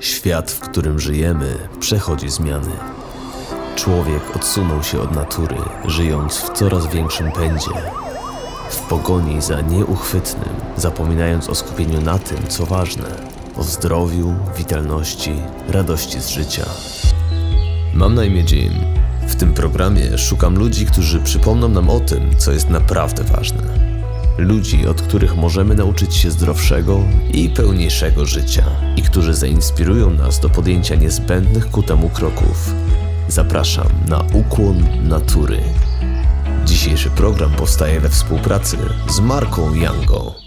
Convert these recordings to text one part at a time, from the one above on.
Świat, w którym żyjemy, przechodzi zmiany. Człowiek odsunął się od natury, żyjąc w coraz większym pędzie. W pogoni za nieuchwytnym, zapominając o skupieniu na tym, co ważne o zdrowiu, witalności, radości z życia. Mam na imię Jim. W tym programie szukam ludzi, którzy przypomną nam o tym, co jest naprawdę ważne. Ludzi, od których możemy nauczyć się zdrowszego i pełniejszego życia, i którzy zainspirują nas do podjęcia niezbędnych ku temu kroków. Zapraszam na ukłon natury. Dzisiejszy program powstaje we współpracy z marką Yango.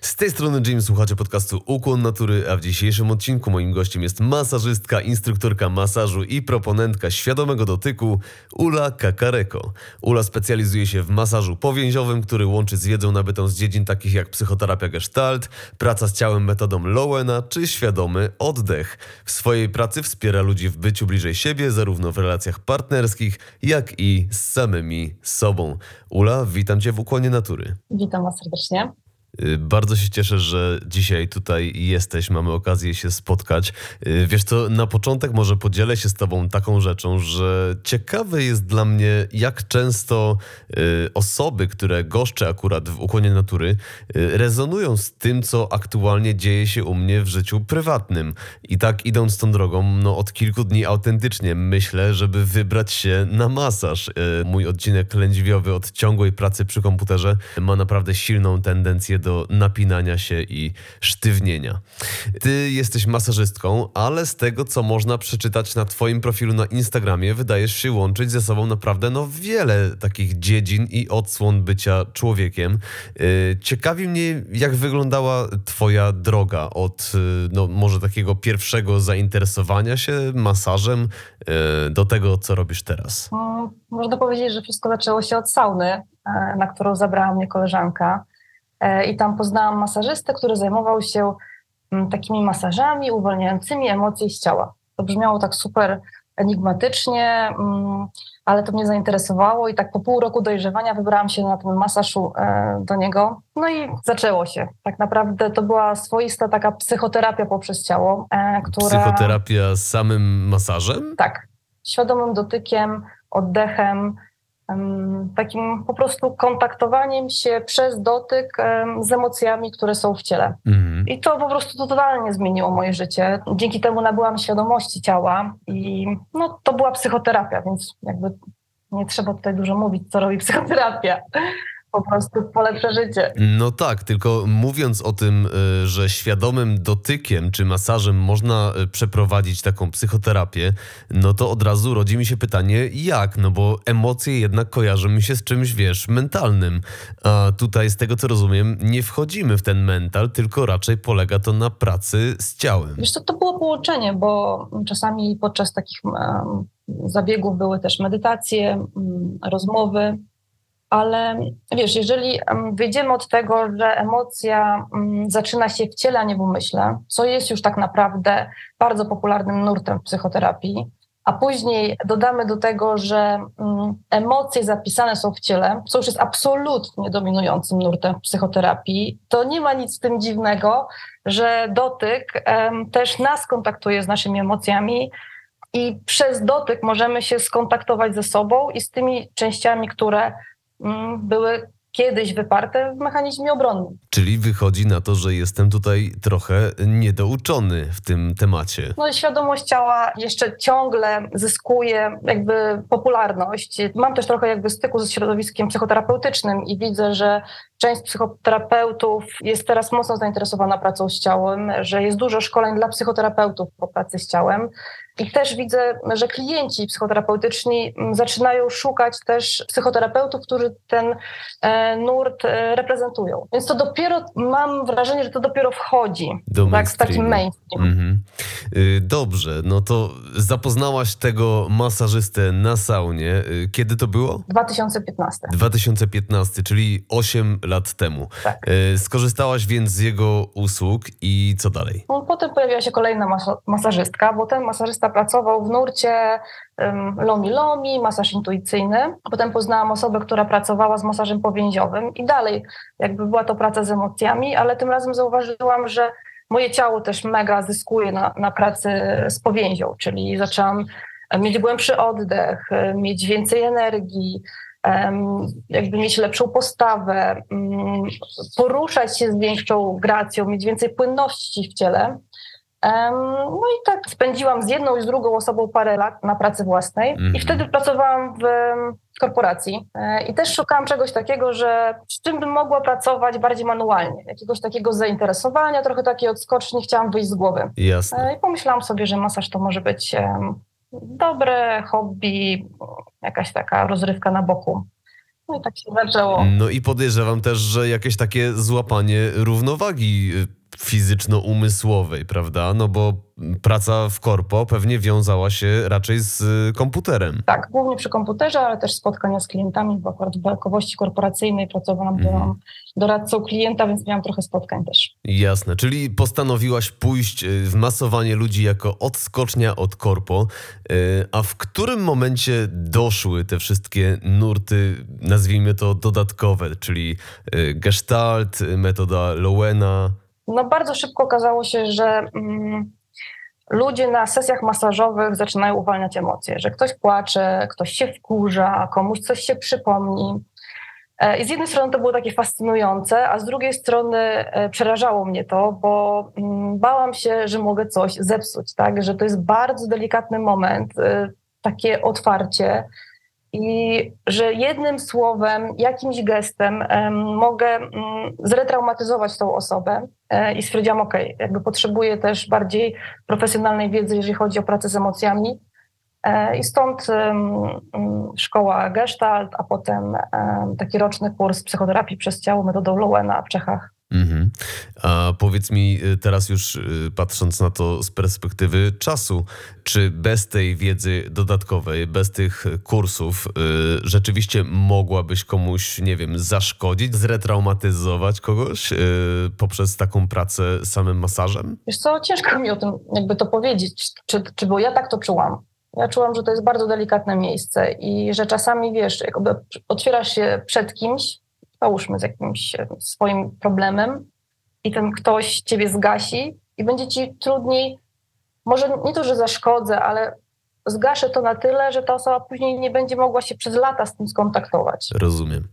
Z tej strony Jim, słuchacie podcastu Ukłon Natury, a w dzisiejszym odcinku moim gościem jest masażystka, instruktorka masażu i proponentka świadomego dotyku Ula Kakareko. Ula specjalizuje się w masażu powięziowym, który łączy z wiedzą nabytą z dziedzin takich jak psychoterapia gestalt, praca z ciałem metodą Lowena czy świadomy oddech. W swojej pracy wspiera ludzi w byciu bliżej siebie, zarówno w relacjach partnerskich, jak i z samymi sobą. Ula, witam Cię w Ukłonie Natury. Witam Was serdecznie. Y, bardzo się cieszę, że dzisiaj tutaj jesteś, mamy okazję się spotkać. Y, wiesz co, na początek może podzielę się z Tobą taką rzeczą, że ciekawe jest dla mnie, jak często y, osoby, które goszczę akurat w ukłonie natury, rezonują z tym, co aktualnie dzieje się u mnie w życiu prywatnym. I tak idąc tą drogą, no od kilku dni autentycznie myślę, żeby wybrać się na masaż. Mój odcinek lędźwiowy od ciągłej pracy przy komputerze ma naprawdę silną tendencję do napinania się i sztywnienia. Ty jesteś masażystką, ale z tego, co można przeczytać na Twoim profilu na Instagramie, wydajesz się łączyć ze sobą naprawdę no, wiele takich dziedzin i odsłon bycia człowiekiem. Y, ciekawi mnie, jak wyglądała Twoja droga od y, no, może takiego pierwszego zainteresowania się masażem y, do tego, co robisz teraz. Mm, można powiedzieć, że wszystko zaczęło się od sauny, e, na którą zabrała mnie koleżanka. E, i tam poznałam masażystę, który zajmował się mm, takimi masażami uwalniającymi emocje z ciała. To brzmiało tak super enigmatycznie, mm, ale to mnie zainteresowało i tak po pół roku dojrzewania wybrałam się na ten masaż e, do niego. No i zaczęło się. Tak naprawdę to była swoista taka psychoterapia poprzez ciało, e, która... Psychoterapia z samym masażem? Tak. Świadomym dotykiem, oddechem, takim po prostu kontaktowaniem się przez dotyk z emocjami, które są w ciele. Mhm. I to po prostu totalnie zmieniło moje życie. Dzięki temu nabyłam świadomości ciała i no, to była psychoterapia, więc jakby nie trzeba tutaj dużo mówić, co robi psychoterapia po prostu polepsza życie. No tak, tylko mówiąc o tym, y, że świadomym dotykiem czy masażem można y, przeprowadzić taką psychoterapię, no to od razu rodzi mi się pytanie, jak? No bo emocje jednak kojarzą mi się z czymś, wiesz, mentalnym. A tutaj, z tego co rozumiem, nie wchodzimy w ten mental, tylko raczej polega to na pracy z ciałem. Wiesz co, to było połączenie, bo czasami podczas takich zabiegów były też medytacje, um, rozmowy ale wiesz, jeżeli wyjdziemy od tego, że emocja zaczyna się w ciele, a nie w umyśle, co jest już tak naprawdę bardzo popularnym nurtem w psychoterapii, a później dodamy do tego, że emocje zapisane są w ciele, co już jest absolutnie dominującym nurtem w psychoterapii, to nie ma nic w tym dziwnego, że dotyk też nas kontaktuje z naszymi emocjami, i przez dotyk możemy się skontaktować ze sobą i z tymi częściami, które Mm, były kiedyś wyparte w mechanizmie obronnym. Czyli wychodzi na to, że jestem tutaj trochę niedouczony w tym temacie. No świadomość ciała jeszcze ciągle zyskuje jakby popularność. Mam też trochę jakby styku ze środowiskiem psychoterapeutycznym i widzę, że część psychoterapeutów jest teraz mocno zainteresowana pracą z ciałem, że jest dużo szkoleń dla psychoterapeutów po pracy z ciałem. I też widzę, że klienci psychoterapeutyczni mm, zaczynają szukać też psychoterapeutów, którzy ten e, nurt e, reprezentują. Więc to dopiero, mam wrażenie, że to dopiero wchodzi Do tak, z takim mainstream. Mhm. Y, dobrze, no to zapoznałaś tego masażystę na saunie. Y, kiedy to było? 2015. 2015, czyli 8 lat temu. Tak. Y, skorzystałaś więc z jego usług i co dalej? No, potem pojawiła się kolejna masażystka, bo ten masażysta pracował w nurcie lomi lomi, masaż intuicyjny. Potem poznałam osobę, która pracowała z masażem powięziowym i dalej jakby była to praca z emocjami, ale tym razem zauważyłam, że moje ciało też mega zyskuje na, na pracy z powięzią, czyli zaczęłam mieć głębszy oddech, mieć więcej energii, jakby mieć lepszą postawę, mm, poruszać się z większą gracją, mieć więcej płynności w ciele. No i tak spędziłam z jedną i z drugą osobą parę lat na pracy własnej mm -hmm. i mhm. wtedy pracowałam w korporacji e, i też szukałam czegoś takiego, że z czym bym mogła pracować bardziej manualnie, jakiegoś takiego zainteresowania, trochę takiej odskoczni, chciałam wyjść z głowy. Jasne. E, I pomyślałam sobie, że masaż to może być dobre hobby, jakaś taka rozrywka na boku. No i tak się zaczęło. No i podejrzewam też, że jakieś takie złapanie równowagi fizyczno-umysłowej, prawda? No bo praca w korpo pewnie wiązała się raczej z y, komputerem. Tak, głównie przy komputerze, ale też spotkania z klientami, bo akurat w bankowości korporacyjnej pracowałam, mhm. byłam doradcą klienta, więc miałam trochę spotkań też. Jasne, czyli postanowiłaś pójść y, w masowanie ludzi jako odskocznia od korpo, y, a w którym momencie doszły te wszystkie nurty, nazwijmy to dodatkowe, czyli gestalt, metoda Lowena, no bardzo szybko okazało się, że mm, ludzie na sesjach masażowych zaczynają uwalniać emocje, że ktoś płacze, ktoś się wkurza, komuś coś się przypomni. E, I z jednej strony to było takie fascynujące, a z drugiej strony e, przerażało mnie to, bo mm, bałam się, że mogę coś zepsuć, tak? że to jest bardzo delikatny moment, e, takie otwarcie, i że jednym słowem, jakimś gestem mogę mm, zretraumatyzować tą osobę e, i stwierdziłam, ok, jakby potrzebuję też bardziej profesjonalnej wiedzy, jeżeli chodzi o pracę z emocjami. E, I stąd szkoła Gestalt, a potem taki roczny kurs psychoterapii przez ciało metodą Lowena w Czechach. Mhm. A powiedz mi y, teraz już y, patrząc na to z perspektywy czasu, czy bez tej wiedzy dodatkowej, bez tych kursów, y, rzeczywiście mogłabyś komuś, nie wiem, zaszkodzić, zretraumatyzować kogoś poprzez taką pracę samym masażem? Wiesz co, ciężko mi o tym jakby to powiedzieć, czy, czy bo ja tak to czułam. Ja czułam, że to jest bardzo delikatne miejsce i że czasami, wiesz, jakby otwierasz się przed kimś, załóżmy z jakimś e, swoim problemem i ten ktoś ciebie zgasi i będzie ci trudniej, może nie to, że zaszkodzę, ale zgaszę to na tyle, że ta osoba później nie będzie mogła się przez lata z tym skontaktować. Rozumiem.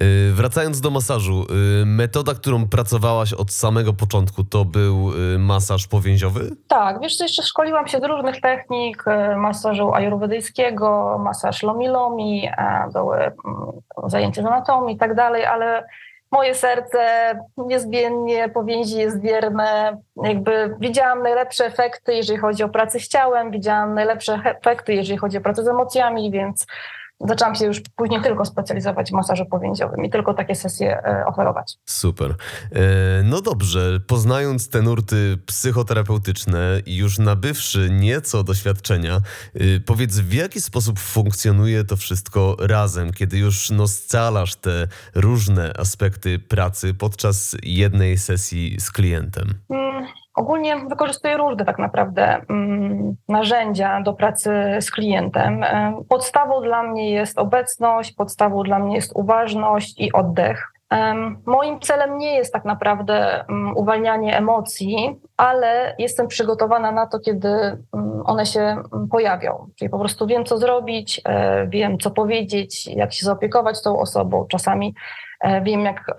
Yy, wracając do masażu, yy, metoda, którą pracowałaś od samego początku, to był yy, masaż powięziowy? Tak, wiesz jeszcze szkoliłam się z różnych technik, masażu ajurwedyjskiego, masaż lomi-lomi, były mm, zajęcia z anatomii i tak dalej, ale moje serce niezmiennie po więzi jest wierne. Jakby widziałam najlepsze efekty, jeżeli chodzi o pracę z ciałem, widziałam najlepsze efekty, jeżeli chodzi o pracę z emocjami, więc zaczęłam się już później tylko specjalizować w masażu powięziowym i tylko takie sesje e, oferować. Super. E, no dobrze, poznając te nurty psychoterapeutyczne i już nabywszy nieco doświadczenia, e, powiedz w jaki sposób funkcjonuje to wszystko razem, kiedy już no, scalasz te różne aspekty pracy podczas jednej sesji z klientem? Hmm. Ogólnie wykorzystuję różne tak naprawdę mm, narzędzia do pracy z klientem. Podstawą dla mnie jest obecność, podstawą dla mnie jest uważność i oddech. Moim celem nie jest tak naprawdę mm, uwalnianie emocji, ale jestem przygotowana na to, kiedy mm, one się pojawią. Czyli po prostu wiem, co zrobić, e, wiem, co powiedzieć, jak się zaopiekować tą osobą. Czasami e, wiem, jak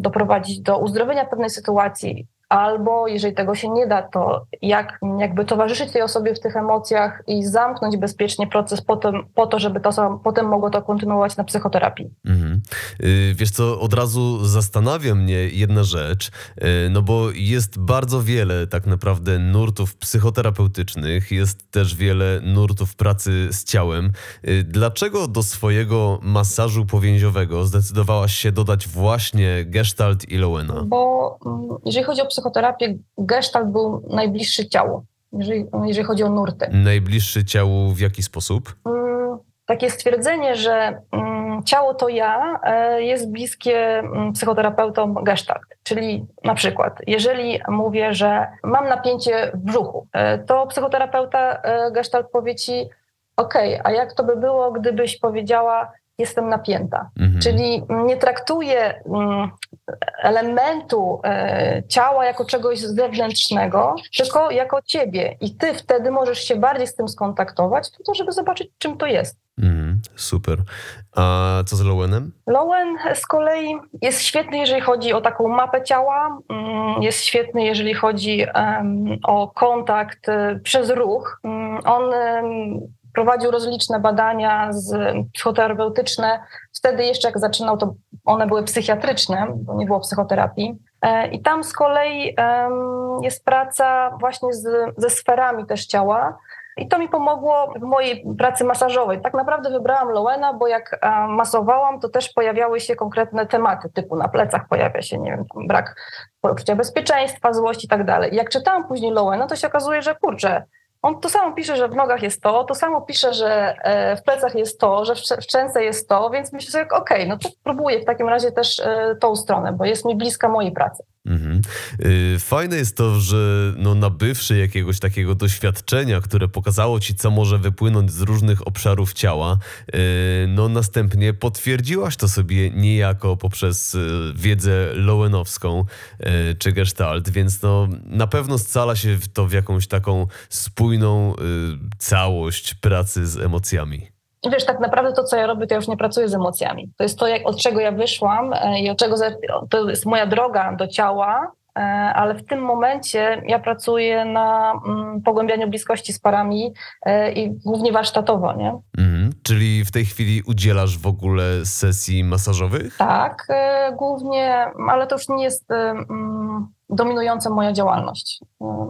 doprowadzić do uzdrowienia pewnej sytuacji albo jeżeli tego się nie da, to jak jakby towarzyszyć tej osobie w tych emocjach i zamknąć bezpiecznie proces potem, po to, żeby ta osoba potem mogła to kontynuować na psychoterapii. Mhm. Y, wiesz co, od razu zastanawia mnie jedna rzecz, y, no bo jest bardzo wiele tak naprawdę nurtów psychoterapeutycznych, jest też wiele nurtów pracy z ciałem. Y, dlaczego do swojego masażu powięziowego zdecydowałaś się dodać właśnie Gestalt i Lowena? Bo mm, jeżeli chodzi o psychoterapię, psychoterapię gestalt był najbliższy ciału, jeżeli, jeżeli chodzi o nurty. Najbliższy ciału w jaki sposób? Mm, takie stwierdzenie, że mm, ciało to ja e, jest bliskie mm, psychoterapeutom gestalt. Czyli na przykład, jeżeli mówię, że mam napięcie w brzuchu, e, to psychoterapeuta e, gestalt powie ci, OK, a jak to by było, gdybyś powiedziała, jestem napięta. Mhm. Czyli nie traktuję mm, elementu e, ciała jako czegoś zewnętrznego, tylko jako ciebie. I ty wtedy możesz się bardziej z tym skontaktować, po to, żeby zobaczyć, czym to jest. Mm, super. A co z Lowenem? Lowen z kolei jest świetny, jeżeli chodzi o taką mapę ciała. Mm, jest świetny, jeżeli chodzi o kontakt e, przez ruch. Mm, on prowadził rozliczne badania z, psychoterapeutyczne. Wtedy jeszcze jak zaczynał, to one były psychiatryczne, bo nie było psychoterapii. E, I tam z kolei jest praca właśnie z, ze sferami też ciała. I to mi pomogło w mojej pracy masażowej. Tak naprawdę wybrałam Lowena, bo jak e, masowałam, to też pojawiały się konkretne tematy, typu na plecach pojawia się, nie wiem, brak poczucia bezpieczeństwa, złość i tak dalej. Jak czytałam później Lowena, to się okazuje, że kurczę, on to samo pisze, że w nogach jest to, to samo pisze, że e, w plecach jest to, że w szczęce jest to, więc myślę sobie, okej, okay, no to próbuję w takim razie też e, tą stronę, bo jest mi bliska mojej pracy. Mhm. Y, fajne jest to, że no, nabywszy jakiegoś takiego doświadczenia, które pokazało ci, co może wypłynąć z różnych obszarów ciała, y, no następnie potwierdziłaś to sobie niejako poprzez y, wiedzę lowenowską czy gestalt, więc no na pewno scala się to w jakąś taką spójną całość pracy z emocjami. Wiesz, tak naprawdę to, co ja robię, to ja już nie pracuję z emocjami. To jest to, jak, od czego ja wyszłam e, i od czego to jest moja droga do ciała, e, ale w tym momencie ja pracuję na mm, pogłębianiu bliskości z parami e, i głównie warsztatowo, nie? Mhm. Czyli w tej chwili udzielasz w ogóle sesji masażowych? Tak, głównie, ale to już nie jest mm, dominująca moja działalność.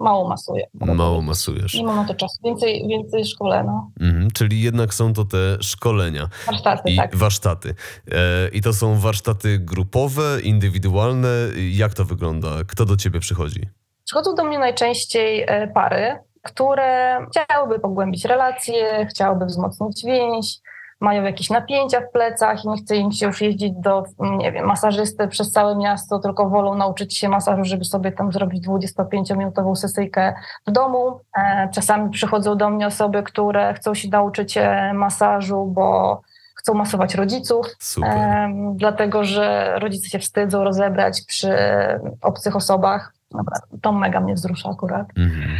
Mało masuję. Mało masujesz. Nie mam na to czasu. Więcej, więcej szkole, no. Mhm, czyli jednak są to te szkolenia. Warsztaty, I tak. Warsztaty. E, I to są warsztaty grupowe, indywidualne. Jak to wygląda? Kto do ciebie przychodzi? Przychodzą do mnie najczęściej e, pary, które chciałyby pogłębić relacje, chciałyby wzmocnić więź, mają jakieś napięcia w plecach i nie chce im się już jeździć do, nie wiem, masażysty przez całe miasto, tylko wolą nauczyć się masażu, żeby sobie tam zrobić 25-minutową sesyjkę w domu. E, czasami przychodzą do mnie osoby, które chcą się nauczyć e, masażu, bo chcą masować rodziców, e, dlatego że rodzice się wstydzą rozebrać przy obcych osobach. Dobra, to mega mnie wzrusza akurat. Mhm.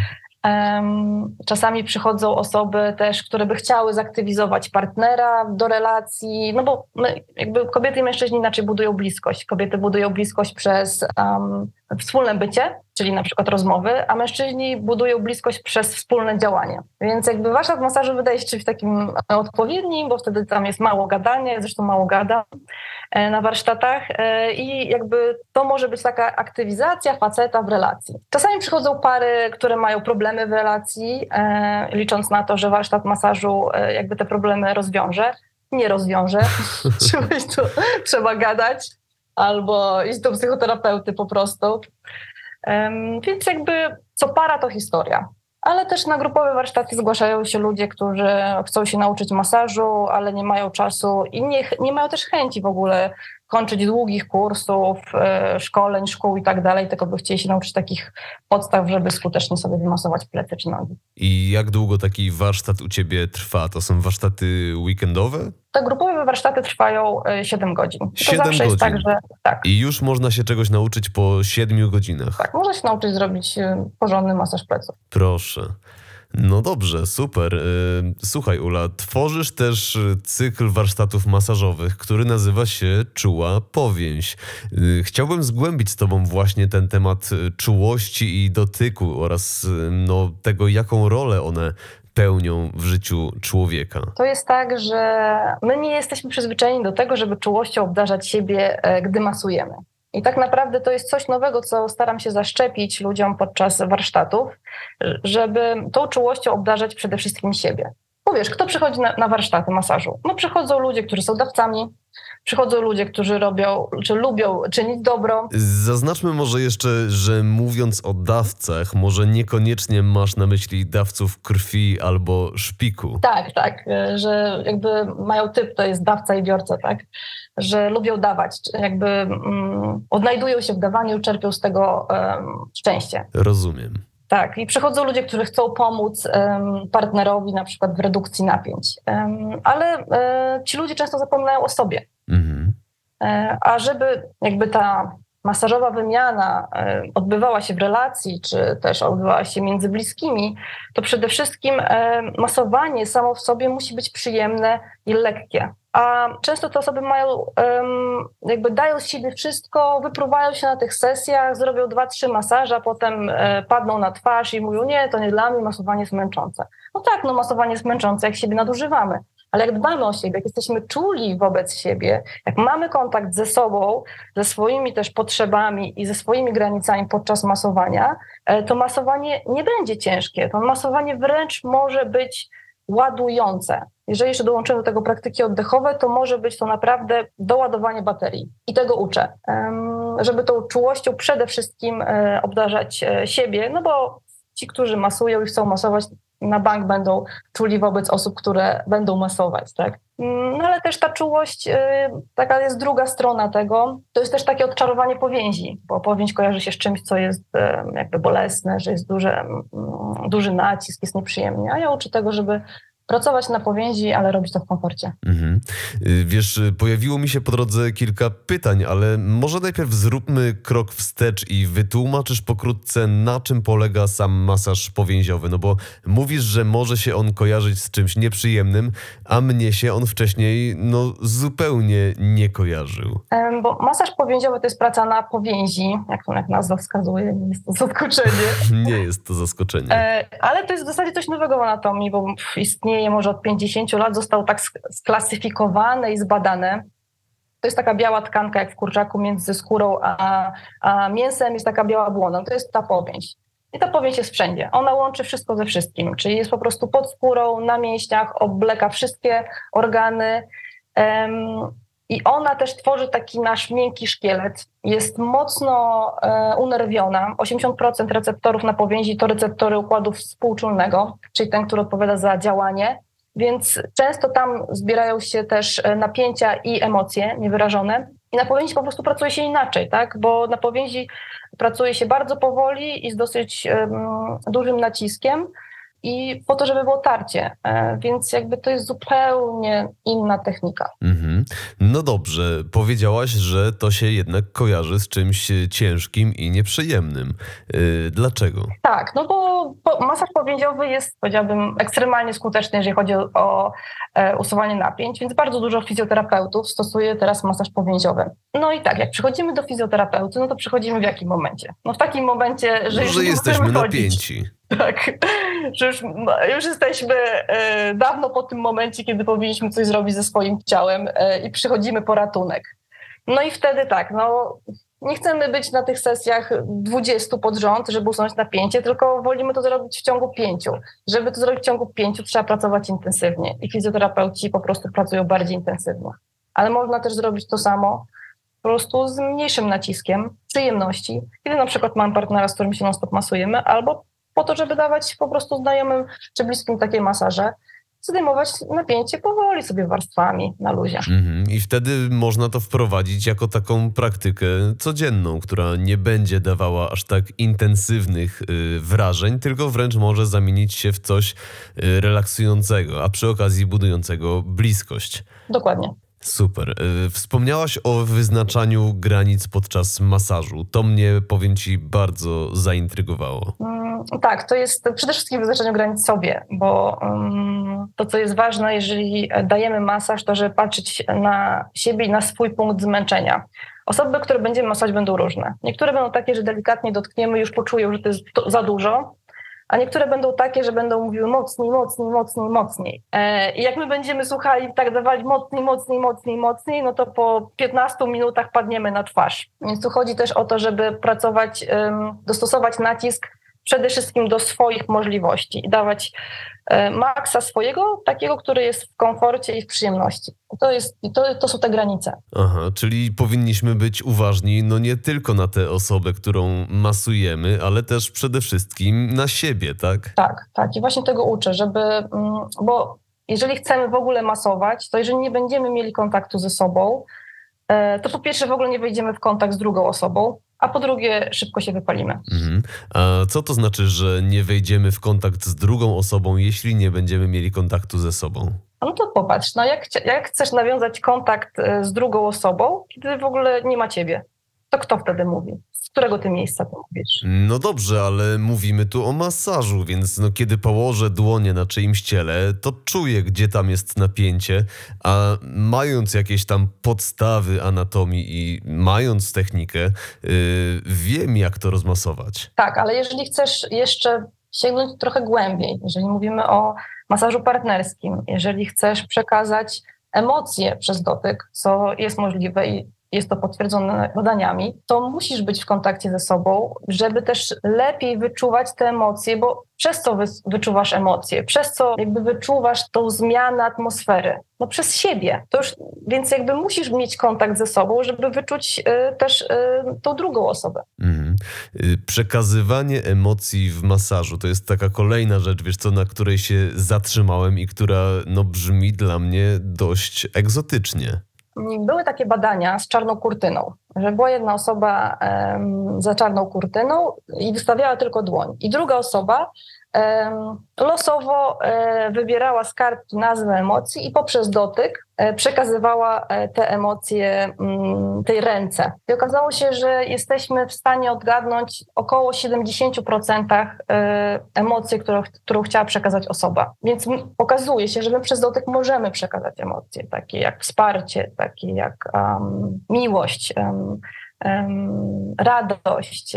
Czasami przychodzą osoby też, które by chciały zaktywizować partnera do relacji, no bo my, jakby kobiety i mężczyźni inaczej budują bliskość. Kobiety budują bliskość przez um, wspólne bycie, czyli na przykład rozmowy, a mężczyźni budują bliskość przez wspólne działanie. Więc jakby warsztat masażu wydaje się czymś takim odpowiednim, bo wtedy tam jest mało gadania, zresztą mało gada e, na warsztatach e, i jakby to może być taka aktywizacja faceta w relacji. Czasami przychodzą pary, które mają problemy w relacji, e, licząc na to, że warsztat masażu jakby te problemy rozwiąże. Nie rozwiąże, trzeba, to, trzeba gadać albo iść do psychoterapeuty po prostu. Więc jakby co para to historia. Ale też na grupowe warsztaty zgłaszają się ludzie, którzy chcą się nauczyć masażu, ale nie mają czasu i nie, nie mają też chęci w ogóle kończyć długich kursów, e, szkoleń, szkół i tak dalej, tylko by chcieli się nauczyć takich podstaw, żeby skutecznie sobie wymasować plecy czy nogi. I jak długo taki warsztat u Ciebie trwa? To są warsztaty weekendowe? Te grupowe warsztaty trwają 7 e, godzin. I 7 zawsze godzin. jest tak, że tak. I już można się czegoś nauczyć po 7 godzinach. Tak, można się nauczyć zrobić e, porządny masaż pleców. Proszę. No dobrze, super. Y, słuchaj, Ula, tworzysz też cykl warsztatów masażowych, który nazywa się Czuła Powięź. Y, chciałbym zgłębić z Tobą właśnie ten temat czułości i dotyku oraz no, tego, jaką rolę one pełnią w życiu człowieka? To jest tak, że my nie jesteśmy przyzwyczajeni do tego, żeby czułością obdarzać siebie, e, gdy masujemy. I tak naprawdę to jest coś nowego, co staram się zaszczepić ludziom podczas warsztatów, żeby tą czułością obdarzać przede wszystkim siebie. Powiesz, kto przychodzi na, na warsztaty masażu? No przychodzą ludzie, którzy są dawcami, przychodzą ludzie, którzy robią, czy lubią czynić dobro. Zaznaczmy może jeszcze, że mówiąc o dawcach, może niekoniecznie masz na myśli dawców krwi albo szpiku. Tak, tak, że jakby mają typ, to jest dawca i biorca, tak, że lubią dawać, jakby mm, odnajdują się w dawaniu, czerpią z tego um, szczęście. Rozumiem. Tak, i przychodzą ludzie, którzy chcą pomóc um, partnerowi na przykład w redukcji napięć, ale um, ci ludzie często zapominają o sobie. Mhm. E, a żeby jakby ta masażowa wymiana e, odbywała się w relacji, czy też odbywała się między bliskimi, to przede wszystkim e, masowanie samo w sobie musi być przyjemne i lekkie. A często te osoby mają, jakby dają z siebie wszystko, wyprówają się na tych sesjach, zrobią dwa, trzy masaże, a potem padną na twarz i mówią, nie, to nie dla mnie, masowanie jest męczące. No tak, no masowanie jest męczące, jak siebie nadużywamy, ale jak dbamy o siebie, jak jesteśmy czuli wobec siebie, jak mamy kontakt ze sobą, ze swoimi też potrzebami i ze swoimi granicami podczas masowania, e, to masowanie nie będzie ciężkie. To masowanie wręcz może być ładujące. Jeżeli jeszcze dołączymy do tego praktyki oddechowe, to może być to naprawdę doładowanie baterii. I tego uczę, żeby tą czułością przede wszystkim e, obdarzać e, siebie, no bo ci, którzy masują i chcą masować, na bank będą czuli wobec osób, które będą masować, tak? No ale też ta czułość, y, taka jest druga strona tego, to jest też takie odczarowanie powięzi, bo powięź kojarzy się z czymś, co jest jakby bolesne, że jest duży, mm, duży nacisk, jest nieprzyjemnie, a ja uczę tego, żeby pracować na powięzi, ale robić to w komforcie. Mhm. Y, wiesz, pojawiło mi się po drodze kilka pytań, ale może najpierw zróbmy krok wstecz i wytłumaczysz pokrótce, na czym polega sam masaż powięziowy. No bo mówisz, że może się on kojarzyć z czymś nieprzyjemnym, a mnie się on wcześniej no, zupełnie nie kojarzył. Bo masaż powięziowy to jest praca na powięzi, jak to jak nazwa wskazuje, nie jest to zaskoczenie. nie jest to zaskoczenie. E, ale to jest w zasadzie coś nowego w anatomii, bo istnieje może od 50 lat, został tak sklasyfikowane i zbadane. To jest taka biała tkanka jak w kurczaku między skórą a, a mięsem, jest taka biała błona. To jest ta powięź. I ta powięź jest wszędzie. Ona łączy wszystko ze wszystkim, czyli jest po prostu pod skórą, na mięśniach, obleka wszystkie organy. I ona też tworzy taki nasz miękki szkielet. Jest mocno e, unerwiona. 80% receptorów na powięzi to receptory układu współczulnego, czyli ten, który odpowiada za działanie. Więc często tam zbierają się też e, napięcia i emocje niewyrażone. I na powięzi po prostu pracuje się inaczej, tak? Bo na powięzi pracuje się bardzo powoli i z dosyć um, dużym naciskiem i po to, żeby było tarcie. E, więc jakby to jest zupełnie inna technika. Mhm. No dobrze, powiedziałaś, że to się jednak kojarzy z czymś ciężkim i nieprzyjemnym. E, dlaczego? Tak, no bo masaż powięziowy jest, powiedziałbym, ekstremalnie skuteczny, jeżeli chodzi o e, usuwanie napięć, więc bardzo dużo fizjoterapeutów stosuje teraz masaż powięziowy. No i tak, jak przychodzimy do fizjoterapeuty, no to przychodzimy w jakim momencie? No w takim momencie, że, że jesteśmy napięci. Tak, że już, już jesteśmy e, dawno po tym momencie, kiedy powinniśmy coś zrobić ze swoim ciałem e, i przychodzimy po ratunek. No i wtedy tak, no nie chcemy być na tych sesjach 20 pod rząd, żeby usunąć napięcie, tylko wolimy to zrobić w ciągu pięciu. Żeby to zrobić w ciągu pięciu, trzeba pracować intensywnie i fizjoterapeuci po prostu pracują bardziej intensywnie. Ale można też zrobić to samo po prostu z mniejszym naciskiem, przyjemności, kiedy na przykład mam partnera, z którym się non-stop masujemy, albo po to, żeby dawać po prostu znajomym czy bliskim takie masaże, zdejmować napięcie powoli sobie warstwami na luzie. Mhm. I wtedy można to wprowadzić jako taką praktykę codzienną, która nie będzie dawała aż tak intensywnych y, wrażeń, tylko wręcz może zamienić się w coś y, relaksującego, a przy okazji budującego bliskość. Dokładnie. Super. Y, wspomniałaś o wyznaczaniu granic podczas masażu. To mnie, powiem Ci, bardzo zaintrygowało. Mm, tak, to jest przede wszystkim wyznaczanie granic sobie, bo um, to, co jest ważne, jeżeli dajemy masaż, to żeby patrzeć na siebie i na swój punkt zmęczenia. Osoby, które będziemy masować, będą różne. Niektóre będą takie, że delikatnie dotkniemy, już poczują, że to jest za dużo, a niektóre będą takie, że będą mówiły mocniej, mocniej, mocniej, mocniej. E, I jak my będziemy słuchali, tak dawali mocniej, mocniej, mocniej, mocniej, no to po 15 minutach padniemy na twarz. Więc tu chodzi też o to, żeby pracować, dostosować nacisk przede wszystkim do swoich możliwości i dawać maksa swojego, takiego, który jest w komforcie i w przyjemności. To, jest, to, to są te granice. Aha, czyli powinniśmy być uważni no nie tylko na tę osobę, którą masujemy, ale też przede wszystkim na siebie, tak? Tak, tak. I właśnie tego uczę, żeby, mm, bo jeżeli chcemy w ogóle masować, to jeżeli nie będziemy mieli kontaktu ze sobą, e, to po pierwsze w ogóle nie wejdziemy w kontakt z drugą osobą, a po drugie szybko się wypalimy. Mhm. A co to znaczy, że nie wejdziemy w kontakt z drugą osobą, jeśli nie będziemy mieli kontaktu ze sobą? No to popatrz, no jak, jak chcesz nawiązać kontakt e, z drugą osobą, kiedy w ogóle nie ma ciebie? To kto wtedy mówi? Z którego ty miejsca to mówisz? No dobrze, ale mówimy tu o masażu, więc no kiedy położę dłonie na czyimś ciele, to czuję, gdzie tam jest napięcie, a mając jakieś tam podstawy anatomii i mając technikę, yy, wiem jak to rozmasować. Tak, ale jeżeli chcesz jeszcze sięgnąć trochę głębiej, jeżeli mówimy o masażu partnerskim, jeżeli chcesz przekazać emocje przez dotyk, co jest możliwe i jest to potwierdzone badaniami, to musisz być w kontakcie ze sobą, żeby też lepiej wyczuwać te emocje, bo przez co wyczuwasz emocje, przez co jakby wyczuwasz tą zmianę atmosfery? No przez siebie. To już, więc jakby musisz mieć kontakt ze sobą, żeby wyczuć y, też y, tą drugą osobę. Mhm. Y, przekazywanie emocji w masażu to jest taka kolejna rzecz, wiesz co, na której się zatrzymałem i która no, brzmi dla mnie dość egzotycznie były takie badania z czarną kurtyną, że była jedna osoba za czarną kurtyną i wystawiała tylko dłoń, i druga osoba losowo e, wybierała z kartki nazwę emocji i poprzez dotyk e, przekazywała e, te emocje mm, tej ręce. I okazało się, że jesteśmy w stanie odgadnąć około 70% emocji, którą, którą chciała przekazać osoba. Więc okazuje się, że my przez dotyk możemy przekazać emocje, takie jak wsparcie, takie jak um, miłość, um, radość,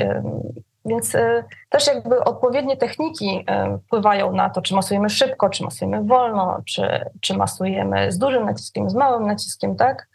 więc y, też jakby odpowiednie techniki y, wpływają na to, czy masujemy szybko, czy masujemy wolno, czy, czy masujemy z dużym naciskiem, z małym naciskiem, tak?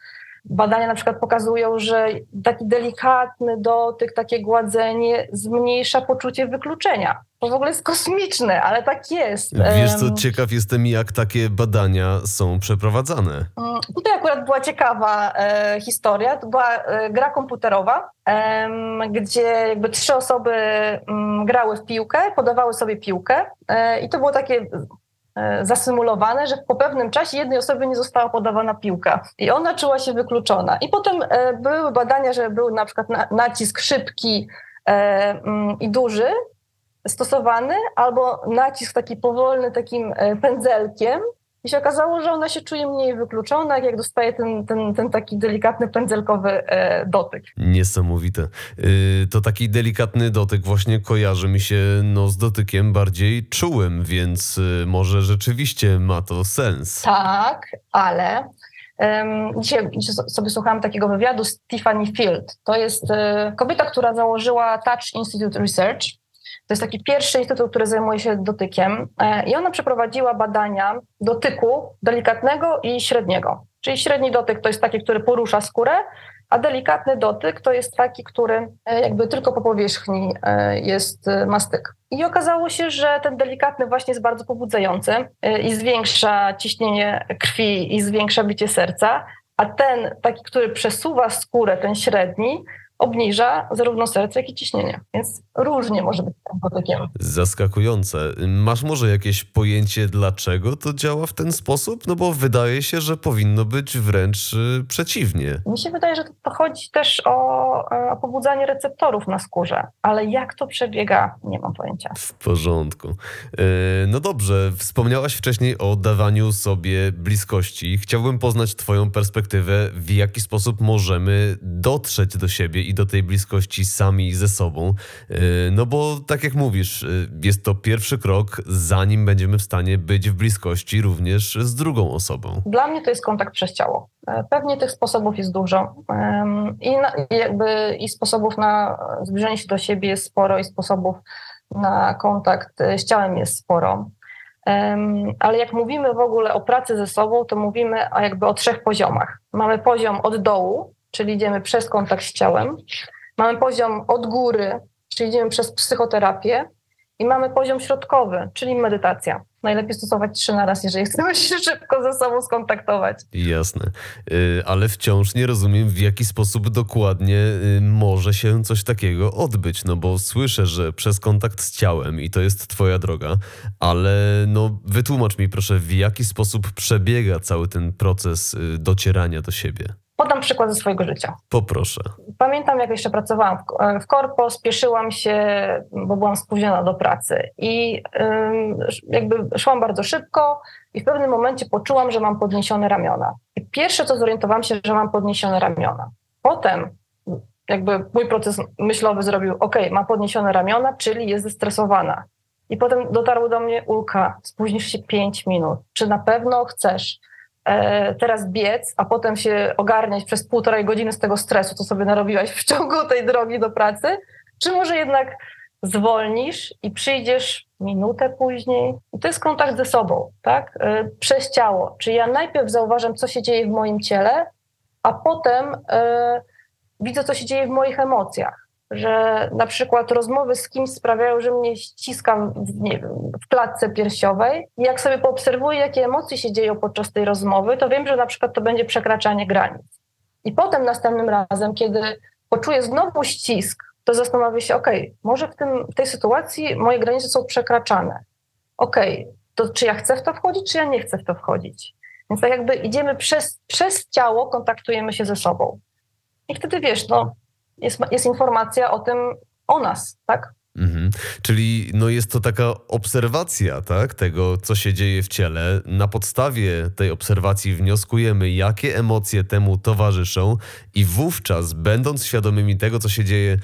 Badania na przykład pokazują, że taki delikatny dotyk, takie gładzenie zmniejsza poczucie wykluczenia. To w ogóle jest kosmiczne, ale tak jest. Wiesz co, ciekaw jestem jak takie badania są przeprowadzane. Mm, tutaj akurat była ciekawa e, historia. To była e, gra komputerowa, e, gdzie jakby trzy osoby m, mm, grały w piłkę, podawały sobie piłkę e, i to było takie zasymulowane, że po pewnym czasie jednej osobie nie została podawana piłka i ona czuła się wykluczona. I potem e, były badania, że był na przykład nacisk szybki e, mm, i duży stosowany, albo nacisk taki powolny, takim pędzelkiem, i się okazało, że ona się czuje mniej wykluczona, jak dostaje ten, ten, ten taki delikatny pędzelkowy e, dotyk. Niesamowite. Y, to taki delikatny dotyk właśnie kojarzy mi się no, z dotykiem bardziej czułym, więc y, może rzeczywiście ma to sens. Tak, ale dzisiaj, dzisiaj sobie słuchałam takiego wywiadu z Tiffany Field. To jest e, kobieta, która założyła Touch Institute Research to jest taki pierwszy instytut, który zajmuje się dotykiem e, i ona przeprowadziła badania dotyku delikatnego i średniego. Czyli średni dotyk to jest taki, który porusza skórę, a delikatny dotyk to jest taki, który e, jakby tylko po powierzchni e, jest mastyk. I okazało się, że ten delikatny właśnie jest bardzo pobudzający i zwiększa ciśnienie krwi i zwiększa bicie serca, a ten taki, który przesuwa skórę, ten średni, obniża zarówno serce, jak i ciśnienie. Więc różnie może być z tym dotykiem. Zaskakujące. Masz może jakieś pojęcie, dlaczego to działa w ten sposób? No bo wydaje się, że powinno być wręcz y, przeciwnie. Mi się wydaje, że to chodzi też o, e, o pobudzanie receptorów na skórze, ale jak to przebiega, nie mam pojęcia. W porządku. E, no dobrze, wspomniałaś wcześniej o dawaniu sobie bliskości. Chciałbym poznać Twoją perspektywę, w jaki sposób możemy dotrzeć do siebie i do tej bliskości sami ze sobą. E, no bo tak jak mówisz, e, jest to pierwszy krok, zanim będziemy w stanie być w bliskości również z drugą osobą. Dla mnie to jest kontakt przez ciało. E, pewnie tych sposobów jest dużo i, na, jakby, i sposobów na zbliżenie się do siebie jest sporo i sposobów na kontakt z ciałem jest sporo. Ale jak mówimy w ogóle o pracy ze sobą, to mówimy jakby o trzech poziomach. Mamy poziom od dołu, czyli idziemy przez kontakt z ciałem. Mamy poziom od góry, czyli idziemy przez psychoterapię. I mamy poziom środkowy, czyli medytacja. Najlepiej stosować trzy na raz, jeżeli chcemy się szybko ze sobą skontaktować. Jasne. Y, ale wciąż nie rozumiem, w jaki sposób dokładnie y, może się coś takiego odbyć. No bo słyszę, że przez kontakt z ciałem i to jest Twoja droga, ale no wytłumacz mi proszę, w jaki sposób przebiega cały ten proces y, docierania do siebie. Podam przykład ze swojego życia. Poproszę. Pamiętam, jak jeszcze pracowałam w, w korpo, spieszyłam się, bo byłam spóźniona do pracy i jakby szłam bardzo szybko i w pewnym momencie poczułam, że mam podniesione ramiona. I pierwsze, co zorientowałam się, że mam podniesione ramiona. Potem jakby mój proces myślowy zrobił, ok, ma podniesione ramiona, czyli jest zestresowana. I potem dotarło do mnie, Ulka, spóźnisz się 5 minut. Czy na pewno chcesz e, teraz biec, a potem się ogarniać przez półtorej godziny z tego stresu, co sobie narobiłaś w ciągu tej drogi do pracy? Czy może jednak zwolnisz i przyjdziesz minutę później? I to jest kontakt ze sobą, tak? E, przez ciało. Czy ja najpierw zauważam, co się dzieje w moim ciele, a potem e, widzę, co się dzieje w moich emocjach że na przykład rozmowy z kimś sprawiają, że mnie ściskam w, nie wiem, w klatce piersiowej i jak sobie poobserwuję, jakie emocje się dzieją podczas tej rozmowy, to wiem, że na przykład to będzie przekraczanie granic. I potem następnym razem, kiedy poczuję znowu ścisk, to zastanowię się, ok, może w, tym, w tej sytuacji moje granice są przekraczane. Ok, to czy ja chcę w to wchodzić, czy ja nie chcę w to wchodzić? Więc tak jakby idziemy przez, przez ciało, kontaktujemy się ze sobą. I wtedy wiesz, no, jest, jest informacja o tym, o nas, tak? Mhm. Czyli no jest to taka obserwacja tak, tego, co się dzieje w ciele. Na podstawie tej obserwacji wnioskujemy, jakie emocje temu towarzyszą, i wówczas, będąc świadomymi tego, co się dzieje,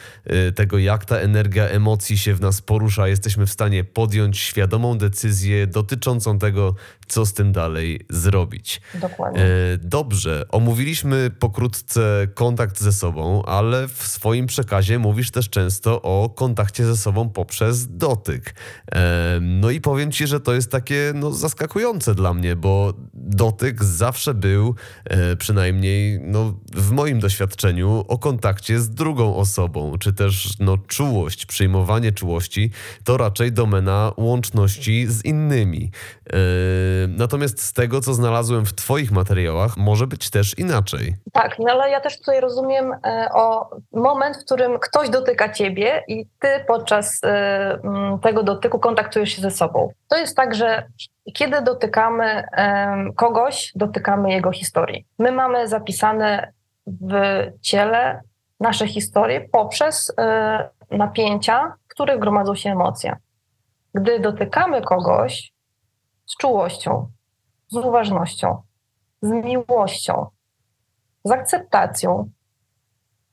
y, tego, jak ta energia emocji się w nas porusza, jesteśmy w stanie podjąć świadomą decyzję dotyczącą tego, co z tym dalej zrobić. Dokładnie. E, dobrze, omówiliśmy pokrótce kontakt ze sobą, ale w swoim przekazie mówisz też często o kontakcie ze sobą poprzez dotyk. E, no i powiem ci, że to jest takie no, zaskakujące dla mnie, bo dotyk zawsze był, e, przynajmniej no, w moim doświadczeniu, o kontakcie z drugą osobą, czy też no, czułość, przyjmowanie czułości to raczej domena łączności z innymi. Natomiast z tego, co znalazłem w Twoich materiałach, może być też inaczej. Tak, no ale ja też tutaj rozumiem e, o moment, w którym ktoś dotyka Ciebie i Ty podczas e, tego dotyku kontaktujesz się ze sobą. To jest tak, że kiedy dotykamy kogoś, dotykamy jego historii. My mamy zapisane w ciele nasze historie poprzez e, napięcia, w których gromadzą się emocje. Gdy dotykamy kogoś, z czułością, z uważnością, z miłością, z akceptacją,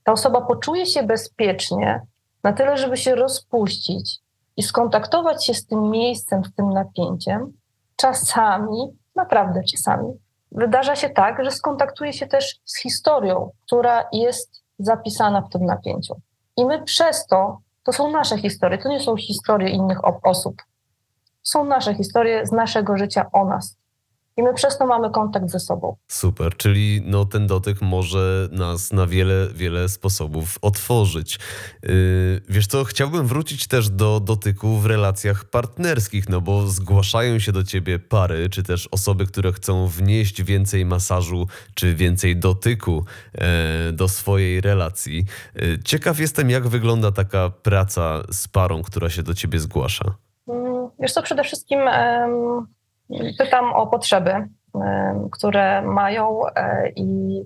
ta osoba poczuje się bezpiecznie na tyle, żeby się rozpuścić i skontaktować się z tym miejscem, z tym napięciem, czasami, naprawdę czasami, wydarza się tak, że skontaktuje się też z historią, która jest zapisana w tym napięciu. I my przez to, to są nasze historie, to nie są historie innych osób są nasze historie z naszego życia o nas. I my przez to mamy kontakt ze sobą. Super, czyli no, ten dotyk może nas na wiele, wiele sposobów otworzyć. Yy, wiesz co, chciałbym wrócić też do dotyku w relacjach partnerskich, no bo zgłaszają się do ciebie pary, czy też osoby, które chcą wnieść więcej masażu, czy więcej dotyku e, do swojej relacji. Yy, ciekaw jestem, jak wygląda taka praca z parą, która się do ciebie zgłasza. Wiesz co, przede wszystkim pytam o potrzeby, które mają e, i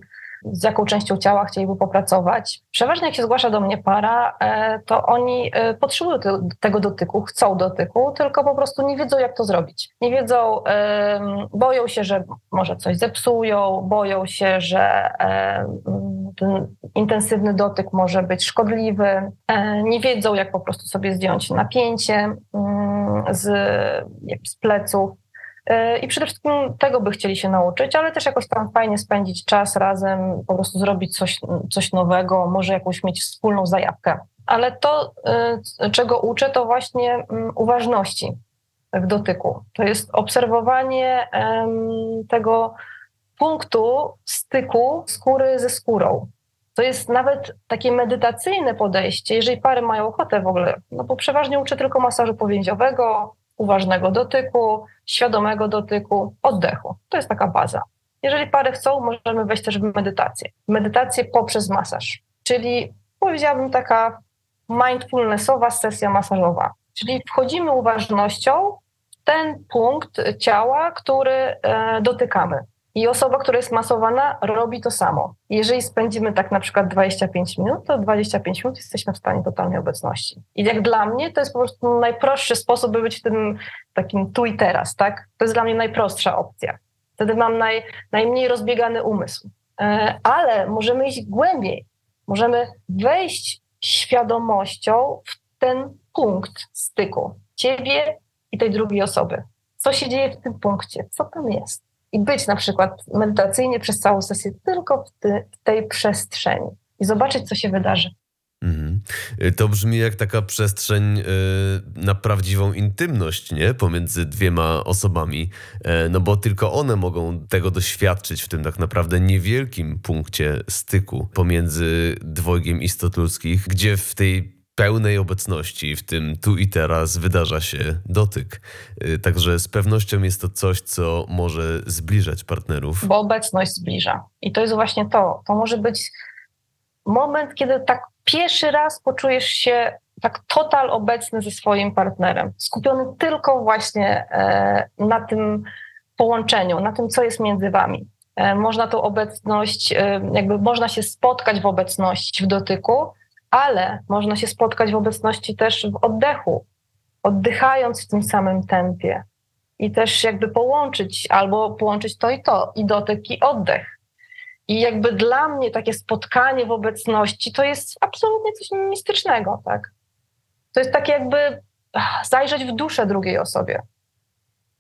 z jaką częścią ciała chcieliby popracować. Przeważnie jak się zgłasza do mnie para, e, to oni e, potrzebują tego dotyku, chcą dotyku, tylko po prostu nie wiedzą, jak to zrobić. Nie wiedzą, boją się, że może coś zepsują, boją się, że ten intensywny dotyk może być szkodliwy, nie wiedzą, jak po prostu sobie zdjąć napięcie z, z pleców. E, I przede wszystkim tego by chcieli się nauczyć, ale też jakoś tam fajnie spędzić czas razem, po prostu zrobić coś, coś nowego, może jakąś mieć wspólną zajawkę. Ale to, e, czego uczę, to właśnie mm, uważności w dotyku. To jest obserwowanie tego punktu styku skóry ze skórą. To jest nawet takie medytacyjne podejście, jeżeli pary mają ochotę w ogóle, no bo przeważnie uczę tylko masażu powięziowego, uważnego dotyku, świadomego dotyku, oddechu. To jest taka baza. Jeżeli pary chcą, możemy wejść też w medytację. Medytację poprzez masaż, czyli powiedziałabym taka mindfulnessowa sesja masażowa. Czyli wchodzimy uważnością w ten punkt ciała, który e, dotykamy. I osoba, która jest masowana, robi to samo. Jeżeli spędzimy tak na przykład 25 minut, to 25 minut jesteśmy w stanie totalnej obecności. I jak dla mnie to jest po prostu najprostszy sposób, by być w tym takim tu i teraz, tak? To jest dla mnie najprostsza opcja. Wtedy mam naj, najmniej rozbiegany umysł. E, ale możemy iść głębiej. Możemy wejść świadomością w ten punkt styku ciebie i tej drugiej osoby. Co się dzieje w tym punkcie? Co tam jest? I być na przykład medytacyjnie przez całą sesję tylko w, ty, w tej przestrzeni i zobaczyć, co się wydarzy. Mhm. To brzmi jak taka przestrzeń y, na prawdziwą intymność, nie? Pomiędzy dwiema osobami, e, no bo tylko one mogą tego doświadczyć w tym tak naprawdę niewielkim punkcie styku pomiędzy dwojgiem istot ludzkich, gdzie w tej pełnej obecności, w tym tu i teraz wydarza się dotyk. Y, także z pewnością jest to coś, co może zbliżać partnerów. Bo obecność zbliża. I to jest właśnie to. To może być moment, kiedy tak pierwszy raz poczujesz się tak total obecny ze swoim partnerem, skupiony tylko właśnie e, na tym połączeniu, na tym, co jest między wami. E, można tą obecność, e, jakby można się spotkać w obecności, w dotyku, ale można się spotkać w obecności też w oddechu, oddychając w tym samym tempie i też jakby połączyć albo połączyć to i to, i dotyk, i oddech. I jakby dla mnie takie spotkanie w obecności to jest absolutnie coś mistycznego, tak? To jest takie jakby zajrzeć w duszę drugiej osobie.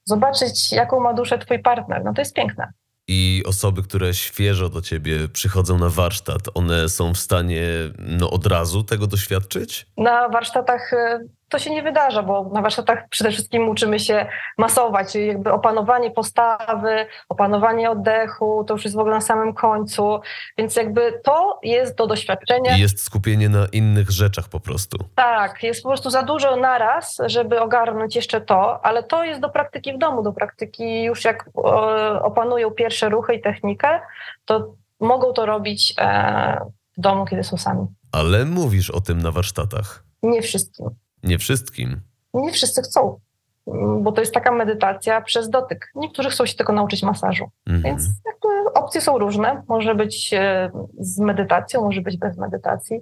Zobaczyć, jaką ma duszę twój partner. No to jest piękne i osoby, które świeżo do ciebie przychodzą na warsztat, one są w stanie no, od razu tego doświadczyć? Na warsztatach e, to się nie wydarza, bo na warsztatach przede wszystkim uczymy się masować, czyli jakby opanowanie postawy, opanowanie oddechu, to już jest w ogóle na samym końcu, więc jakby to jest do doświadczenia. I jest skupienie na innych rzeczach po prostu. Tak, jest po prostu za dużo naraz, żeby ogarnąć jeszcze to, ale to jest do praktyki w domu, do praktyki już jak opanują pierwsze ruchy i technikę, to mogą to robić e, w domu, kiedy są sami. Ale mówisz o tym na warsztatach. Nie wszystkim. Nie wszystkim. Nie wszyscy chcą, bo to jest taka medytacja przez dotyk. Niektórzy chcą się tylko nauczyć masażu. Mhm. Więc opcje są różne. Może być e, z medytacją, może być bez medytacji.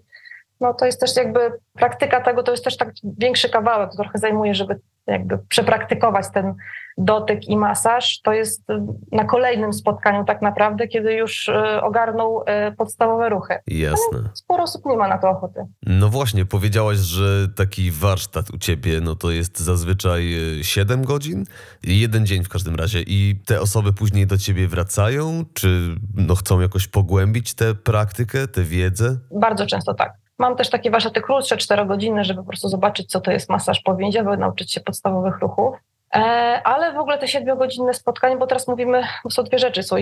No to jest też jakby praktyka tego, to jest też tak większy kawałek, to trochę zajmuje, żeby jakby przepraktykować ten dotyk i masaż, to jest na kolejnym spotkaniu tak naprawdę, kiedy już e, ogarnął e, podstawowe ruchy. Jasne. Ale sporo osób nie ma na to ochoty. No właśnie, powiedziałaś, że taki warsztat u ciebie, no to jest zazwyczaj 7 e, godzin, jeden dzień w każdym razie i te osoby później do ciebie wracają, czy no chcą jakoś pogłębić tę praktykę, tę wiedzę? Bardzo często tak. Mam też takie warsztaty krótsze, czterogodzinne, żeby po prostu zobaczyć, co to jest masaż powięziowy, nauczyć się podstawowych ruchów. E, ale w ogóle te siedmiogodzinne spotkania, bo teraz mówimy, są dwie rzeczy, są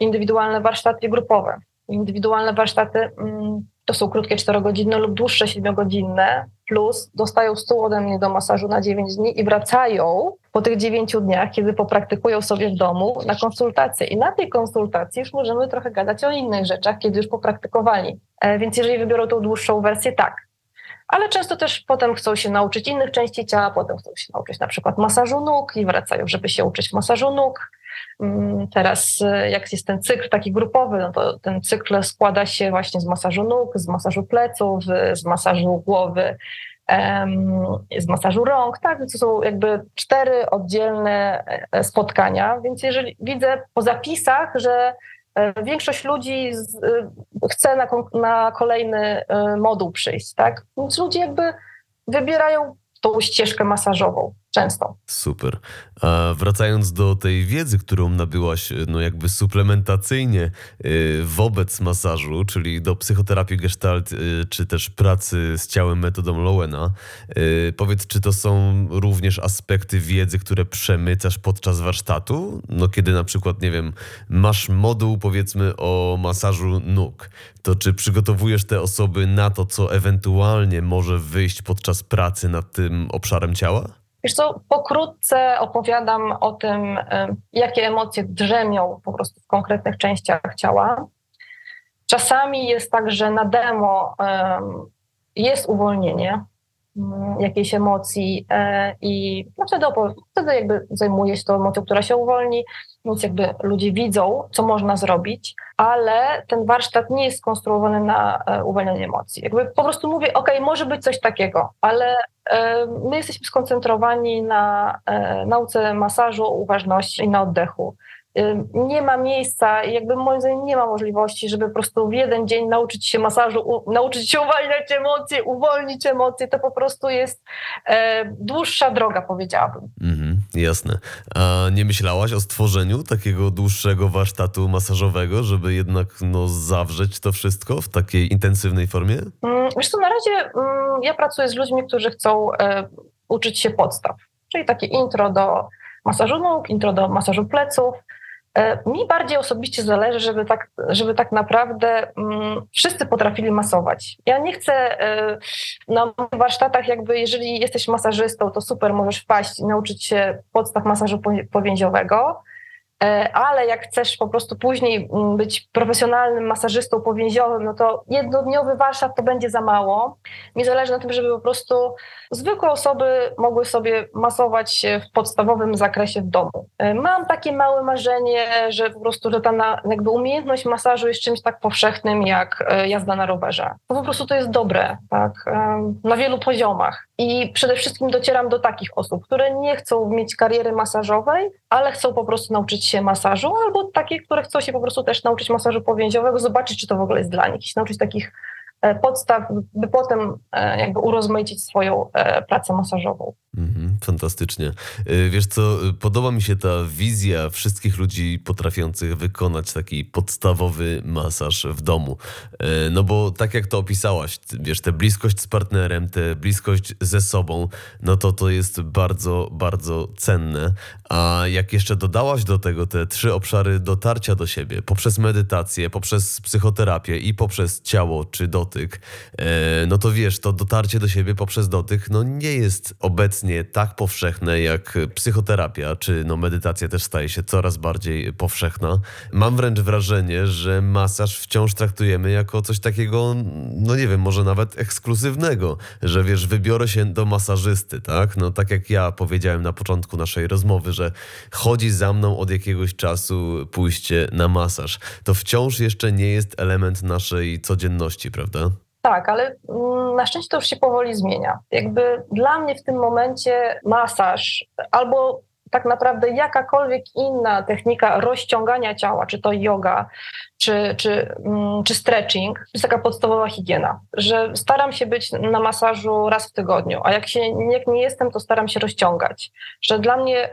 indywidualne warsztaty grupowe. Indywidualne warsztaty mm, to są krótkie czterogodzinne lub dłuższe siedmiogodzinne, plus dostają stół ode mnie do masażu na 9 dni i wracają po tych 9 dniach, kiedy popraktykują sobie w domu, na konsultację. I na tej konsultacji już możemy trochę gadać o innych rzeczach, kiedy już popraktykowali. E, więc jeżeli wybiorą tą dłuższą wersję, tak. Ale często też potem chcą się nauczyć innych części ciała, potem chcą się nauczyć na przykład masażu nóg i wracają, żeby się uczyć masażu nóg. Mm, teraz, e, jak jest ten cykl taki grupowy, no to ten cykl składa się właśnie z masażu nóg, z masażu pleców, z masażu głowy, z masażu rąk, tak? To są jakby cztery oddzielne e, spotkania. Więc jeżeli widzę po zapisach, że e, większość ludzi chce na, na kolejny moduł przyjść, tak? Więc ludzie jakby wybierają tą ścieżkę masażową często. Super. A wracając do tej wiedzy, którą nabyłaś, no jakby suplementacyjnie y, wobec masażu, czyli do psychoterapii gestalt, y, czy też pracy z ciałem metodą Lowena, y, powiedz, czy to są również aspekty wiedzy, które przemycasz podczas warsztatu? No kiedy na przykład, nie wiem, masz moduł powiedzmy o masażu nóg, to czy przygotowujesz te osoby na to, co ewentualnie może wyjść podczas pracy nad tym obszarem ciała? Wiesz co, pokrótce opowiadam o tym, jakie emocje drzemią po prostu w konkretnych częściach ciała. Czasami jest tak, że na demo jest uwolnienie, mm, jakiejś emocji e, i no wtedy, wtedy jakby zajmuję się tą emocją, która się uwolni, więc jakby ludzie widzą, co można zrobić, ale ten warsztat nie jest skonstruowany na e, uwalnianie emocji. Jakby po prostu mówię, ok, może być coś takiego, ale e, my jesteśmy skoncentrowani na nauce masażu, uważności i na oddechu nie ma miejsca, jakby moim zdaniem nie ma możliwości, żeby po prostu w jeden dzień nauczyć się masażu, u, nauczyć się uwalniać emocje, uwolnić emocje. To po prostu jest e, dłuższa droga, powiedziałabym. Mhm, jasne. A nie myślałaś o stworzeniu takiego dłuższego warsztatu masażowego, żeby jednak no, zawrzeć to wszystko w takiej intensywnej formie? Mm, wiesz co, na razie mm, ja pracuję z ludźmi, którzy chcą e, uczyć się podstaw, czyli takie intro do masażu nóg, intro do masażu pleców, mi bardziej osobiście zależy, żeby tak, żeby tak naprawdę mm, wszyscy potrafili masować. Ja nie chcę y, na warsztatach, jakby jeżeli jesteś masażystą, to super, możesz wpaść i nauczyć się podstaw masażu powięziowego, E, ale jak chcesz po prostu później mm, być profesjonalnym masażystą powięziowym, no to jednodniowy warsztat to będzie za mało. Mi zależy na tym, żeby po prostu zwykłe osoby mogły sobie masować w podstawowym zakresie w domu. E, mam takie małe marzenie, że po prostu, że ta na, jakby umiejętność masażu jest czymś tak powszechnym jak e, jazda na rowerze. Po prostu to jest dobre, tak, na wielu poziomach. I przede wszystkim docieram do takich osób, które nie chcą mieć kariery masażowej, ale chcą po prostu nauczyć się masażu, albo takie, które chcą się po prostu też nauczyć masażu powięziowego, zobaczyć, czy to w ogóle jest dla nich, się nauczyć takich E, podstaw, by potem e, jakby urozmaicić swoją e, pracę masażową. Fantastycznie. Wiesz co, podoba mi się ta wizja wszystkich ludzi potrafiących wykonać taki podstawowy masaż w domu. No bo tak jak to opisałaś, wiesz, tę bliskość z partnerem, tę bliskość ze sobą, no to to jest bardzo, bardzo cenne. A jak jeszcze dodałaś do tego te trzy obszary dotarcia do siebie, poprzez medytację, poprzez psychoterapię i poprzez ciało czy dotyk, no to wiesz, to dotarcie do siebie poprzez dotyk no nie jest obecnie tak powszechne jak psychoterapia, czy no medytacja też staje się coraz bardziej powszechna. Mam wręcz wrażenie, że masaż wciąż traktujemy jako coś takiego, no nie wiem, może nawet ekskluzywnego, że wiesz, wybiorę się do masażysty, tak? No tak jak ja powiedziałem na początku naszej rozmowy, że chodzi za mną od jakiegoś czasu pójście na masaż. To wciąż jeszcze nie jest element naszej codzienności, prawda? Tak, ale mm, na szczęście to już się powoli zmienia. Jakby dla mnie w tym momencie masaż albo tak naprawdę jakakolwiek inna technika rozciągania ciała, czy to yoga, czy, czy, mm, czy stretching, to jest taka podstawowa higiena, że staram się być na masażu raz w tygodniu, a jak, się, jak nie jestem, to staram się rozciągać. Że dla mnie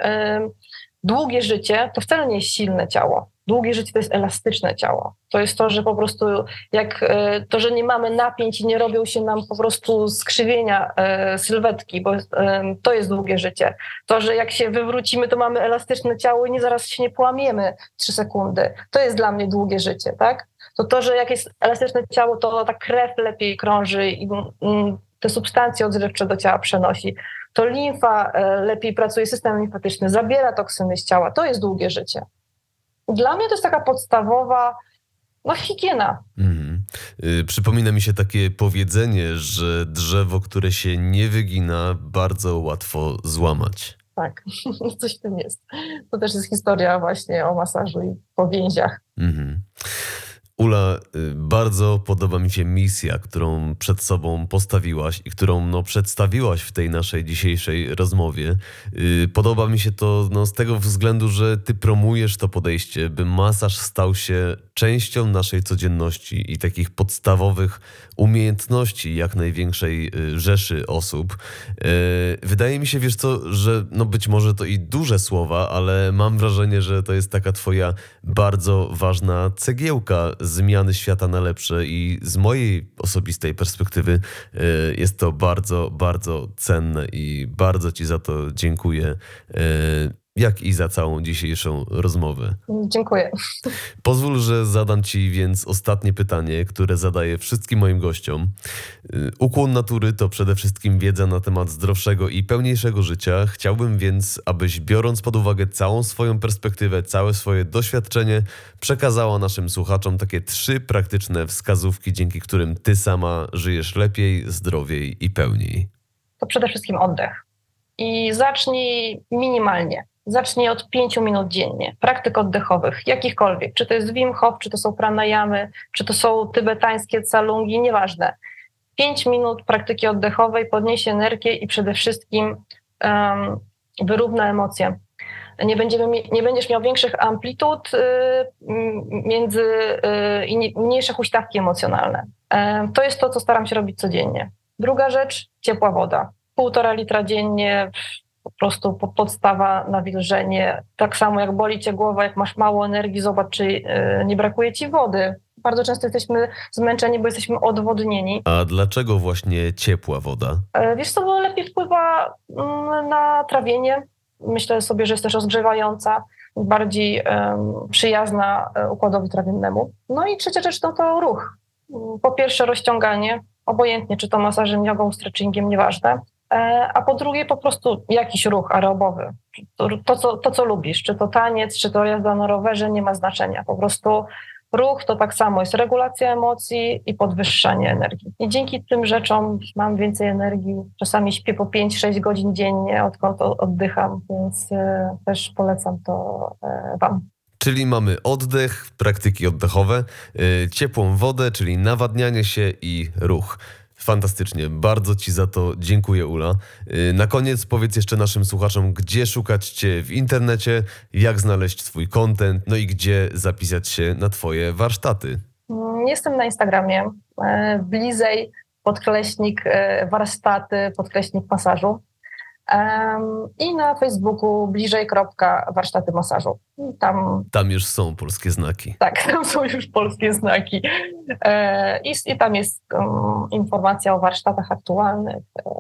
długie życie to wcale nie jest silne ciało. Długie życie to jest elastyczne ciało. To jest to, że po prostu jak e, to, że nie mamy napięć i nie robią się nam po prostu skrzywienia e, sylwetki, bo e, to jest długie życie. To, że jak się wywrócimy, to mamy elastyczne ciało i nie zaraz się nie połamiemy trzy sekundy. To jest dla mnie długie życie, tak? To to, że jak jest elastyczne ciało, to ta krew lepiej krąży i mm, te substancje odzrywcze do ciała przenosi. To limfa lepiej pracuje, system limfatyczny zabiera toksyny z ciała. To jest długie życie dla mnie to jest taka podstawowa no, higiena. Mhm. Y, przypomina mi się takie powiedzenie, że drzewo, które się nie wygina, bardzo łatwo złamać. Tak, coś w tym jest. To też jest historia właśnie o masażu i powięziach. Mhm. Ula, y, bardzo podoba mi się misja, którą przed sobą postawiłaś i którą no, przedstawiłaś w tej naszej dzisiejszej rozmowie. Y, podoba mi się to no, z tego względu, że ty promujesz to podejście, by masaż stał się częścią naszej codzienności i takich podstawowych umiejętności jak największej y, rzeszy osób. Wydaje mi się, wiesz co, że no być może to i duże słowa, ale mam wrażenie, że to jest taka twoja bardzo ważna cegiełka zmiany świata na lepsze i z mojej osobistej perspektywy e, jest to bardzo, bardzo cenne i bardzo Ci za to dziękuję. Jak i za całą dzisiejszą rozmowę. Dziękuję. Pozwól, że zadam Ci więc ostatnie pytanie, które zadaję wszystkim moim gościom. Y, ukłon natury to przede wszystkim wiedza na temat zdrowszego i pełniejszego życia. Chciałbym więc, abyś biorąc pod uwagę całą swoją perspektywę, całe swoje doświadczenie, przekazała naszym słuchaczom takie trzy praktyczne wskazówki, dzięki którym Ty sama żyjesz lepiej, zdrowiej i pełniej. to przede wszystkim oddech. I zacznij minimalnie. Zacznij od 5 minut dziennie, praktyk oddechowych, jakichkolwiek. Czy to jest Wim Hof, czy to są pranayamy, czy to są tybetańskie calungi, nieważne. 5 minut praktyki oddechowej podniesie energię i przede wszystkim um, wyrówna emocje. Nie, będziemy, nie będziesz miał większych amplitud y, między y, i mniejsze huśtawki emocjonalne. Y, to jest to, co staram się robić codziennie. Druga rzecz, ciepła woda. Półtora litra dziennie, po prostu podstawa na wilżenie. Tak samo jak boli cię głowa, jak masz mało energii, zobacz, czy y, nie brakuje ci wody. Bardzo często jesteśmy zmęczeni, bo jesteśmy odwodnieni. A dlaczego właśnie ciepła woda? E, wiesz co, bo lepiej wpływa mm, na trawienie. Myślę sobie, że jest też rozgrzewająca, bardziej przyjazna e, układowi trawiennemu. No i trzecia rzecz to, to ruch. Po pierwsze rozciąganie, obojętnie czy to masażem, jogą, stretchingiem, nieważne. E, a po drugie po prostu jakiś ruch aerobowy. To, to, co, to, co lubisz, czy to taniec, czy to jazda na rowerze, nie ma znaczenia. Po prostu ruch to tak samo jest regulacja emocji i podwyższanie energii. I dzięki tym rzeczom mam więcej energii. Czasami śpię po 5-6 godzin dziennie, odkąd oddycham, więc e, też polecam to e, Wam. Czyli mamy oddech, praktyki oddechowe, ciepłą wodę, czyli nawadnianie się i ruch. Fantastycznie, bardzo Ci za to dziękuję, Ula. Y, na koniec powiedz jeszcze naszym słuchaczom, gdzie szukać Cię w internecie, jak znaleźć Twój content, no i gdzie zapisać się na Twoje warsztaty. Mm, jestem na Instagramie, e, bliżej podkreśnik e, warsztaty, podkreśnik masażu. I na Facebooku bliżej kropka warsztaty masażu. Tam, tam już są polskie znaki. Tak, tam są już polskie znaki. E, I, i tam jest um, informacja o warsztatach aktualnych e,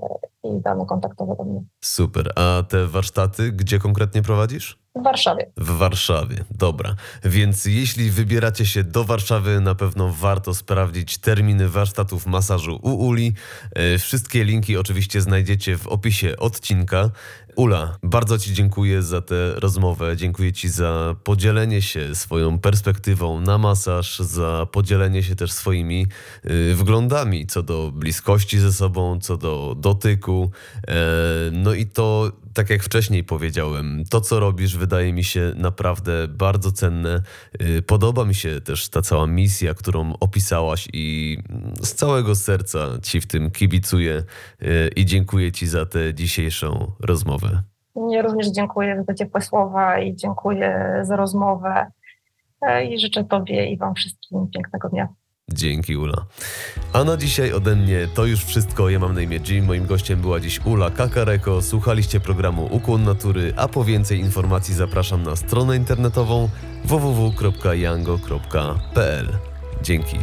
i dane kontaktowe do mnie. Super. A te warsztaty gdzie konkretnie prowadzisz? W Warszawie. W Warszawie, dobra. Więc jeśli wybieracie się do Warszawy, na pewno warto sprawdzić terminy warsztatów masażu u Uli. E, wszystkie linki oczywiście znajdziecie w opisie odcinka. Ula, bardzo Ci dziękuję za tę rozmowę. Dziękuję Ci za podzielenie się swoją perspektywą na masaż, za podzielenie się też swoimi y, wglądami co do bliskości ze sobą, co do dotyku. E, no i to, tak jak wcześniej powiedziałem, to co robisz wydaje mi się naprawdę bardzo cenne. Y, podoba mi się też ta cała misja, którą opisałaś i z całego serca Ci w tym kibicuję y, i dziękuję Ci za tę dzisiejszą rozmowę. Ja również dziękuję za ciepłe słowa i dziękuję za rozmowę. E, I życzę Tobie i Wam wszystkim pięknego dnia. Dzięki Ula. A na dzisiaj ode mnie to już wszystko. Ja mam na imię Jim. Moim gościem była dziś Ula Kakareko. Słuchaliście programu Ukłon Natury, a po więcej informacji zapraszam na stronę internetową www.yango.pl. Dzięki.